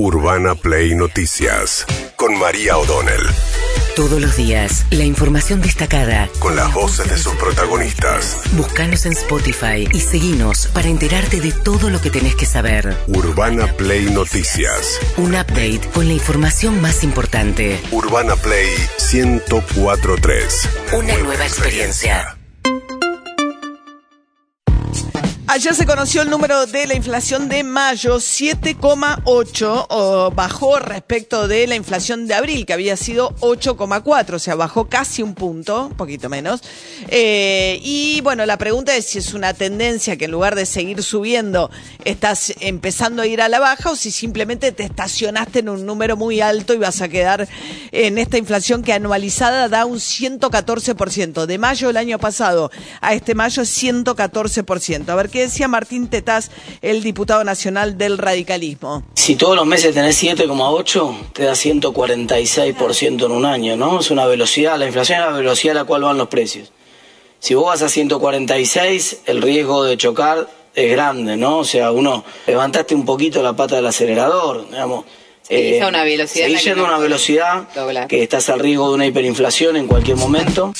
Urbana Play Noticias con María O'Donnell. Todos los días, la información destacada. Con las voces de sus protagonistas. Búscanos en Spotify y seguinos para enterarte de todo lo que tenés que saber. Urbana Play Noticias. Un update con la información más importante. Urbana Play 1043. Una nueva experiencia. Ayer se conoció el número de la inflación de mayo, 7,8, bajó respecto de la inflación de abril, que había sido 8,4, o sea, bajó casi un punto, un poquito menos. Eh, y bueno, la pregunta es si es una tendencia que en lugar de seguir subiendo, estás empezando a ir a la baja o si simplemente te estacionaste en un número muy alto y vas a quedar en esta inflación que anualizada da un 114%. De mayo del año pasado a este mayo es 114%. A ver qué decía Martín Tetaz, el diputado nacional del radicalismo. Si todos los meses tenés 7,8, te da 146% en un año, ¿no? Es una velocidad, la inflación es la velocidad a la cual van los precios. Si vos vas a 146, el riesgo de chocar es grande, ¿no? O sea, uno levantaste un poquito la pata del acelerador, digamos. Eh, una velocidad. Seguís yendo a una velocidad que estás al riesgo de una hiperinflación en cualquier momento.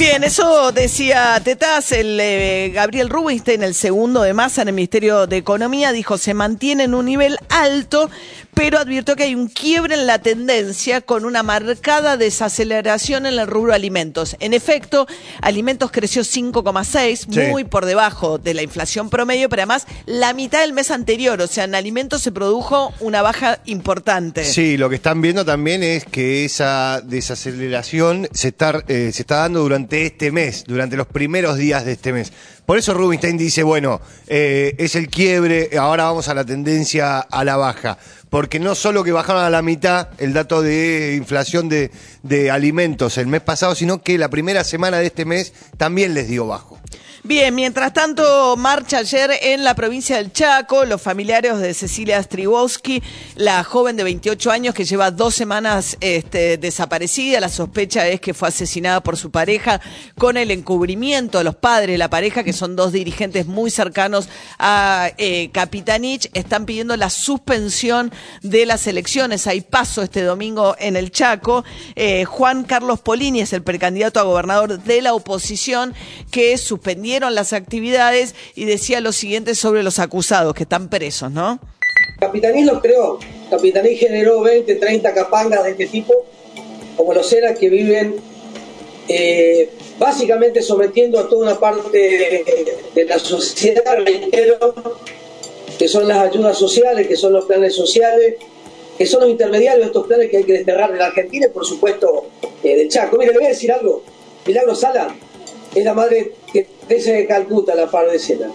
Bien, eso decía Tetaz, el eh, Gabriel Rubinstein, el segundo de masa en el Ministerio de Economía, dijo se mantiene en un nivel alto, pero advirtió que hay un quiebre en la tendencia con una marcada desaceleración en el rubro alimentos. En efecto, alimentos creció 5,6, muy por debajo de la inflación promedio, pero además la mitad del mes anterior, o sea, en alimentos se produjo una baja importante. Sí, lo que están viendo también es que esa desaceleración se está, eh, se está dando durante este mes, durante los primeros días de este mes. Por eso Rubinstein dice, bueno, eh, es el quiebre, ahora vamos a la tendencia a la baja. Porque no solo que bajaron a la mitad el dato de inflación de, de alimentos el mes pasado, sino que la primera semana de este mes también les dio bajo. Bien, mientras tanto, marcha ayer en la provincia del Chaco, los familiares de Cecilia Stribowski, la joven de 28 años que lleva dos semanas este, desaparecida. La sospecha es que fue asesinada por su pareja con el encubrimiento de los padres de la pareja, que son dos dirigentes muy cercanos a eh, Capitanich. Están pidiendo la suspensión de las elecciones. Hay paso este domingo en el Chaco. Eh, Juan Carlos Polini es el precandidato a gobernador de la oposición que suspendió las actividades y decía lo siguiente sobre los acusados que están presos, ¿no? Capitaní los creó. Capitaní generó 20, 30 capangas de este tipo, como los eras que viven eh, básicamente sometiendo a toda una parte de, la sociedad, reitero, que son las ayudas sociales, que son los planes sociales, que son los intermediarios de estos planes que hay que desterrar de la Argentina por supuesto eh, del Chaco. Mire, le voy a decir algo. Milagro Sala es la madre que de Calcuta, la par de Sena.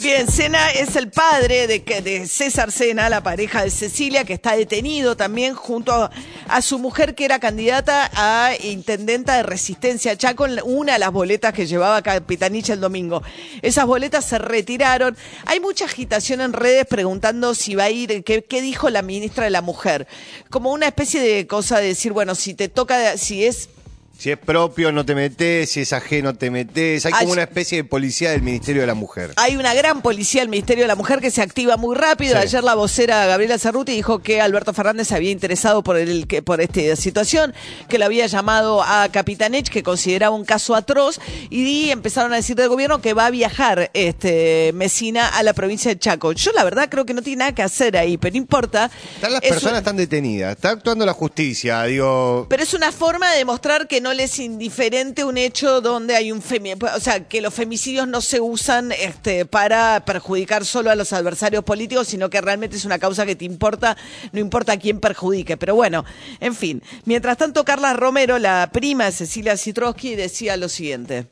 Bien, Sena es el padre de, de César Sena, la pareja de Cecilia, que está detenido también junto a, su mujer, que era candidata a intendenta de Resistencia Chaco, una de las boletas que llevaba Capitanich el domingo. Esas boletas se retiraron. Hay mucha agitación en redes preguntando si va a ir, qué, qué dijo la ministra de la Mujer. Como una especie de cosa de decir, bueno, si te toca, si es si es propio, no te metes, si es ajeno, te metes. Hay como una especie de policía del Ministerio de la Mujer. Hay una gran policía del Ministerio de la Mujer que se activa muy rápido. Ayer la vocera Gabriela Cerruti dijo que Alberto Fernández se había interesado por, el, por esta situación, que le había llamado a Capitanech, que consideraba un caso atroz, y empezaron a decir del gobierno que va a viajar este Mesina a la provincia de Chaco. Yo la verdad creo que no tiene nada que hacer ahí, pero no importa. Están las personas están detenidas, está actuando la justicia, digo. Pero es una forma de demostrar que no no le es indiferente un hecho donde hay un o sea, que los femicidios no se usan este, para perjudicar solo a los adversarios políticos, sino que realmente es una causa que te importa, no importa a quién perjudique. Pero bueno, en fin. Mientras tanto, Carla Romero, la prima de Cecilia Citrosky, decía lo siguiente.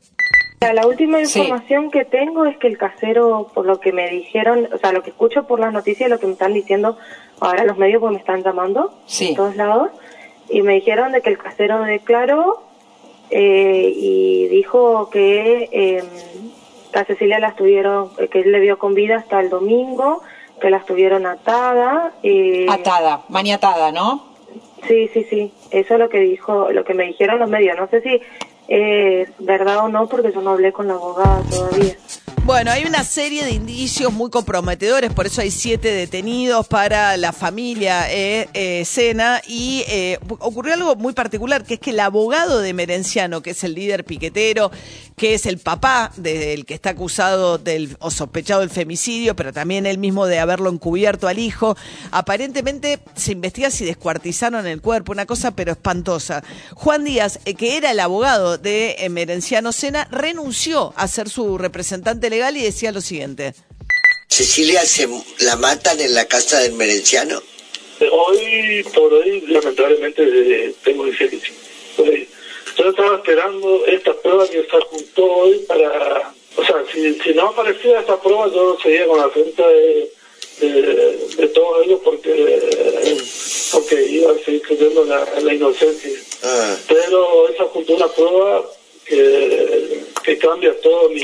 La última información que tengo es que el casero, por lo que me dijeron, o sea, lo que escucho por las noticias, lo que me están diciendo ahora los medios, pues me están llamando de todos lados, y me dijeron de que el casero declaró eh, y dijo que eh, a Cecilia la estuvieron, que él le vio con vida hasta el domingo, que la estuvieron atada. Eh, atada, maniatada, ¿no? Sí, sí, sí. Eso es lo que dijo, lo que me dijeron los medios. No sé si es verdad o no, porque yo no hablé con la abogada todavía. Bueno, hay una serie de indicios muy comprometedores, por eso hay siete detenidos para la familia eh, eh, Sena y eh, ocurrió algo muy particular, que es que el abogado de Merenciano, que es el líder piquetero, que es el papá del que está acusado del, o sospechado del femicidio, pero también él mismo de haberlo encubierto al hijo, aparentemente se investiga si descuartizaron el cuerpo, una cosa pero espantosa. Juan Díaz, eh, que era el abogado de Merenciano Sena, renunció a ser su representante legal y decía lo siguiente. Cecilia se la matan en la casa del Merenciano. Hoy, por hoy, lamentablemente, eh, tengo que decir que sí. Yo estaba esperando esta prueba que se juntó hoy para... O sea, si, si no aparecía esta prueba, yo seguía con la frente de, de, todos ellos porque, porque iba a seguir creyendo la, la inocencia. Ah. Pero esa juntó una prueba que, que cambia todo mi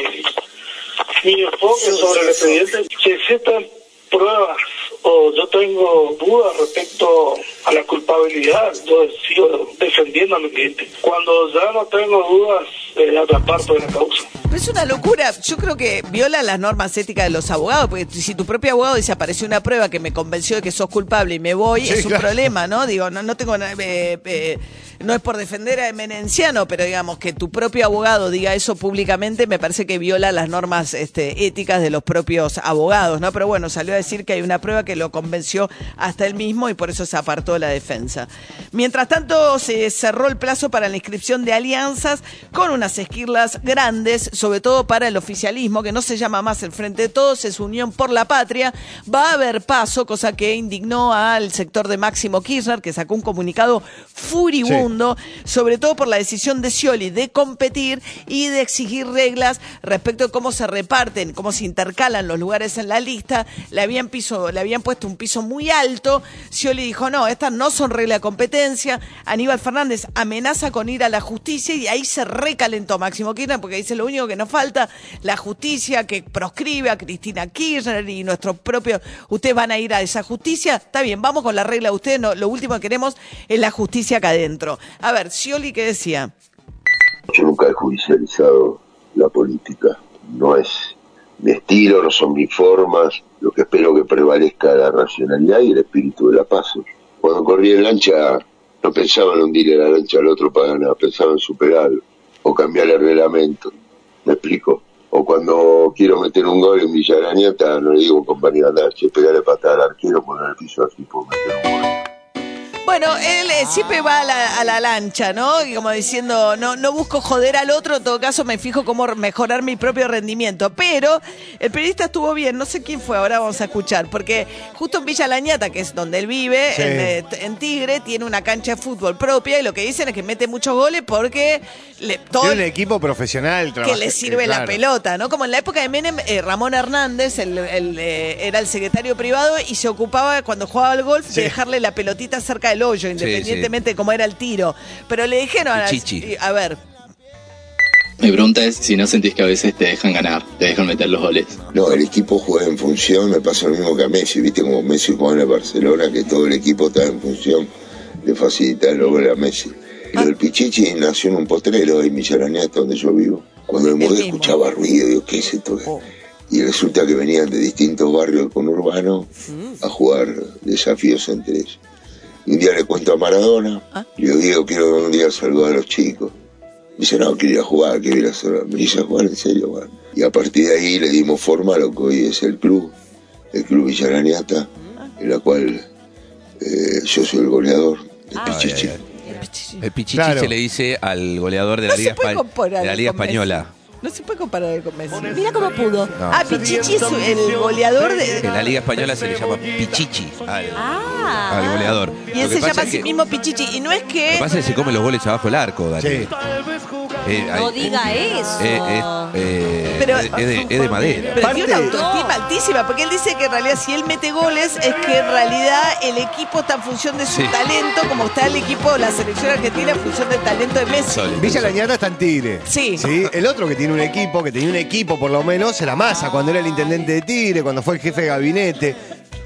mi enfoque sobre el expediente, si existen pruebas o yo tengo dudas respecto a la culpabilidad, yo sigo defendiendo a mi cliente. Cuando ya no tengo dudas, eh, aparto de la causa. Es una locura. Yo creo que viola las normas éticas de los abogados, porque si tu propio abogado dice apareció una prueba que me convenció de que sos culpable y me voy, es un problema, ¿no? Digo, no, no tengo nada. Eh, eh, no es por defender a Emenenciano, pero digamos que tu propio abogado diga eso públicamente, me parece que viola las normas este, éticas de los propios abogados, ¿no? Pero bueno, salió a decir que hay una prueba que lo convenció hasta él mismo y por eso se apartó de la defensa. Mientras tanto, se cerró el plazo para la inscripción de alianzas con unas esquirlas grandes, sobre todo para el oficialismo, que no se llama más el Frente de Todos, es Unión por la Patria. Va a haber paso, cosa que indignó al sector de Máximo Kirchner, que sacó un comunicado furibundo, sobre todo por la decisión de Scioli de competir y de exigir reglas respecto de cómo se reparten, cómo se intercalan los lugares en la lista. Le habían, piso, le habían puesto un piso muy alto. Scioli dijo, no, estas no son reglas de competencia. Aníbal Fernández amenaza con ir a la justicia y ahí se recalentó Máximo Kirchner porque dice lo único que nos falta, la justicia que proscribe a Cristina Kirchner y nuestro propio, ustedes van a ir a esa justicia, está bien, vamos con la regla de ustedes, no, lo último que queremos es la justicia acá adentro. A ver, Scioli, ¿qué decía? Yo nunca he judicializado la política, no es mi estilo, no son mis formas, lo que espero que prevalezca la racionalidad y el espíritu de la paz. Cuando corrí en lancha no pensaba en hundirle la lancha al otro para ganar, pensaba en superarlo o cambiar el reglamento. ¿Me explico? O cuando quiero meter un gol en Villa no le digo compañero andar, che, pegarle patada al arquero, poner el piso así, puedo meter un gol. Bueno, él eh, siempre va a la, lancha, ¿no? Y como diciendo, no, no busco joder al otro, en todo caso me fijo cómo mejorar mi propio rendimiento. Pero el periodista estuvo bien, no sé quién fue, ahora vamos a escuchar, porque justo en Villa Lañata, que es donde él vive, eh, en, Tigre, tiene una cancha de fútbol propia y lo que dicen es que mete muchos goles porque le, todo tiene un equipo profesional que le sirve la pelota, ¿no? Como en la época de Menem, eh, Ramón Hernández el, era el secretario privado y se ocupaba cuando jugaba al golf de dejarle la pelotita cerca el hoyo, independientemente de cómo era el tiro. Pero le dijeron a, a ver. Mi pregunta es si no sentís que a veces te dejan ganar, te dejan meter los goles. No, el equipo juega en función, me pasa lo mismo que a Messi, viste como Messi juega en el Barcelona, que todo el equipo está en función de facilitar el goles a Messi. Y el Pichichi nació en un potrero en Millarañata, donde yo vivo. Cuando me mudé escuchaba ruido, digo, ¿qué es esto? Oh. Y resulta que venían de distintos barrios conurbanos a jugar desafíos entre ellos. Un día le cuento a Maradona, ¿Ah? le digo, quiero un día saludar a los chicos. Me dice, no, quería jugar, quería ir a hacer. Me dice, jugar en serio, man. Y a partir de ahí le dimos forma a lo que hoy es el club, el club Villaraniata, en la cual eh, yo soy el goleador, el ah, Pichichi. El Pichichi se le dice al goleador de la, Liga, de la Liga Española. No se puede comparar con Messi. Mira cómo pudo. Ah, Pichichi es el goleador de. En la Liga Española se le llama Pichichi al, ah. al goleador. Y él se llama a sí mismo Pichichi. Y no es que. Lo que pasa es que se come los goles abajo del arco, Dani. Sí. Eh, no diga eso. Eh, pero, es, de, es, de, madera. Pero tiene una autoestima altísima, porque él dice que en realidad si él mete goles es que en realidad el equipo está en función de su talento, como está el equipo, la selección argentina en función del talento de Messi. Villa Lañata está en Tigre. Sí. sí. El otro que tiene un equipo, que tenía un equipo por lo menos, era Massa, cuando era el intendente de Tigre, cuando fue el jefe de gabinete.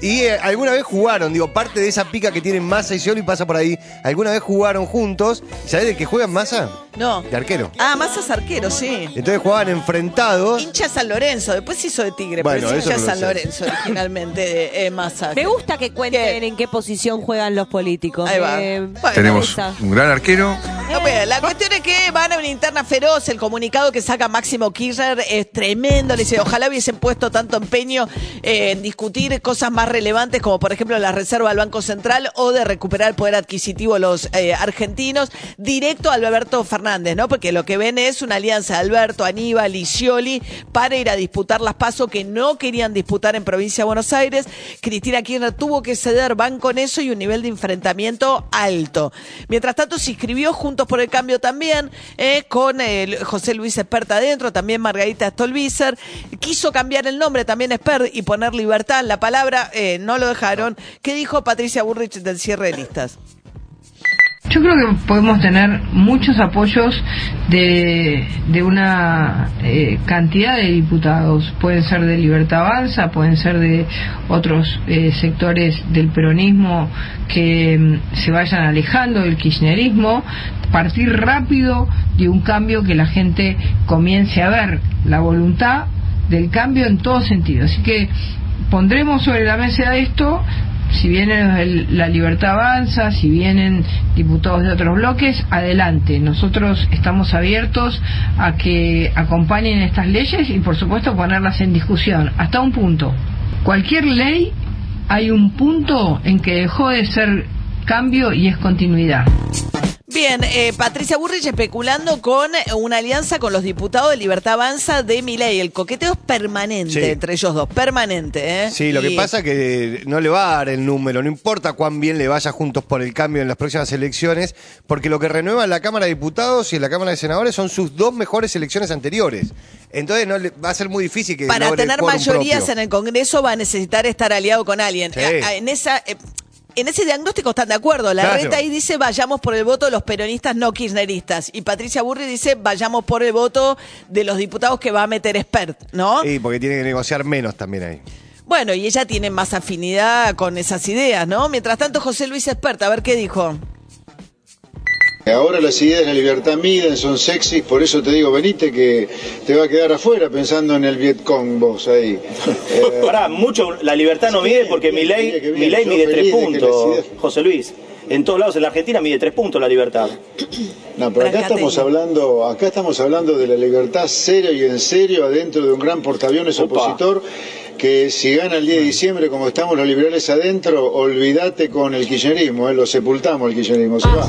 Y eh, alguna vez jugaron, digo, parte de esa pica que tienen Massa y Scioli pasa por ahí. ¿Alguna vez jugaron juntos? ¿Sabés de qué juegan Massa? No. De arquero. Ah, Massa es arquero, sí. Entonces jugaban enfrentados. Hincha San Lorenzo, después se hizo de Tigre, Bueno, pero es hincha San. Lorenzo originalmente, eh, Massa. Me gusta que cuenten en qué posición juegan los políticos. Ahí va. Eh, Bueno, Tenemos un gran arquero. No, pero la cuestión es que van a una interna feroz. El comunicado que saca Máximo Kirchner es tremendo. Le dice, ojalá hubiesen puesto tanto empeño eh, en discutir cosas más relevantes, como por ejemplo la reserva del Banco Central o de recuperar el poder adquisitivo de los eh, argentinos, directo a Alberto Fernández, ¿no? Porque lo que ven es una alianza de Alberto, Aníbal y Scioli para ir a disputar las pasos que no querían disputar en provincia de Buenos Aires. Cristina Kirchner tuvo que ceder, van con eso y un nivel de enfrentamiento alto. Mientras tanto, se inscribió Juntos por el Cambio también, eh, con eh, José Luis Esperta adentro, también Margarita Stolbizer. Quiso cambiar el nombre también Espert y poner libertad en la palabra, eh, no lo dejaron. ¿Qué dijo Patricia Burrich del cierre de listas? Yo creo que podemos tener muchos apoyos de, de una eh, cantidad de diputados. Pueden ser de Libertad Avanza, pueden ser de otros eh, sectores del peronismo que mm, se vayan alejando del kirchnerismo. Partir rápido de un cambio que la gente comience a ver la voluntad del cambio en todo sentido. Así que pondremos sobre la mesa esto si vienen la libertad avanza, si vienen diputados de otros bloques, adelante. Nosotros estamos abiertos a que acompañen estas leyes y por supuesto ponerlas en discusión. Hasta un punto. Cualquier ley hay un punto en que dejó de ser cambio y es continuidad. Bien, eh, Patricia Burrich especulando con una alianza con los diputados de Libertad Avanza de Miley. El coqueteo es permanente Sí. entre ellos dos, permanente. ¿eh? Sí, lo que pasa es que no le va a dar el número, no importa cuán bien le vaya juntos por el cambio en las próximas elecciones, porque lo que renueva en la Cámara de Diputados y en la Cámara de Senadores son sus dos mejores elecciones anteriores. Entonces no le, va a ser muy difícil que Para tener mayorías propio. en el Congreso va a necesitar estar aliado con alguien. Sí. En esa... eh, en ese diagnóstico están de acuerdo. La Claro. reta ahí dice vayamos por el voto de los peronistas no kirchneristas. Y Patricia Burri dice vayamos por el voto de los diputados que va a meter expert, ¿no? Sí, porque tiene que negociar menos también ahí. Bueno, y ella tiene más afinidad con esas ideas, ¿no? Mientras tanto, José Luis Expert, a ver qué dijo. Ahora las ideas de la libertad miden, son sexys, por eso te digo, venite que te va a quedar afuera pensando en el Vietcong vos ahí. Eh, Pará, mucho la libertad no mide porque mi ley, mi ley mide tres puntos, ideas- José Luis. En todos lados en la Argentina mide tres puntos la libertad. No, pero acá estamos hablando, acá estamos hablando de la libertad serio y en serio adentro de un gran portaaviones opositor que si gana el 10 de diciembre como estamos los liberales adentro, olvídate con el kirchnerismo, eh, lo sepultamos el kirchnerismo, se va.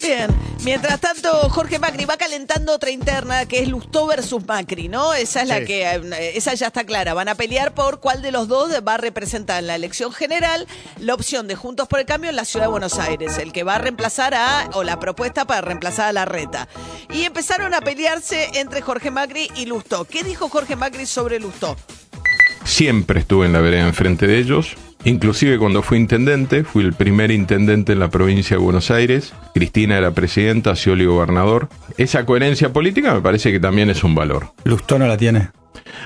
Bien, mientras tanto, Jorge Macri va calentando otra interna que es Lustó versus Macri, ¿no? Esa es la Sí. que, eh, esa ya está clara. Van a pelear por cuál de los dos va a representar en la elección general la opción de Juntos por el Cambio en la ciudad de Buenos Aires, el que va a reemplazar a, o la propuesta para reemplazar a la reta. Y empezaron a pelearse entre Jorge Macri y Lustó. ¿Qué dijo Jorge Macri sobre Lustó? Siempre estuve en la vereda enfrente de ellos. Inclusive cuando fui intendente, fui el primer intendente en la provincia de Buenos Aires. Cristina era presidenta, Scioli gobernador. Esa coherencia política me parece que también es un valor. Lustó no la tiene.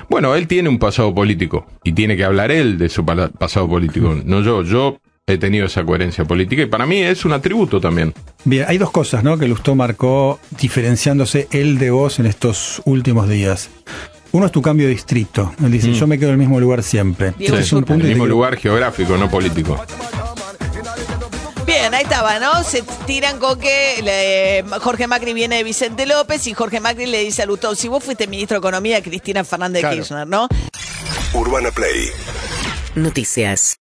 Bueno, él tiene un pasado político y tiene que hablar él de su pasado político, no yo. Yo he tenido esa coherencia política y para mí es un atributo también. Bien, hay dos cosas, ¿no? Que Lustó marcó diferenciándose él de vos en estos últimos días. Uno es tu cambio de distrito. Él dice, Mm. yo me quedo en el mismo lugar siempre. Sí, es un en punto el mismo lugar geográfico, no político. Bien, ahí estaba, ¿no? Se tiran con que le- Jorge Macri viene de Vicente López y Jorge Macri le dice a Lustó, si vos fuiste ministro de Economía, Cristina Fernández de Claro. Kirchner, ¿no? Urbana Play Noticias.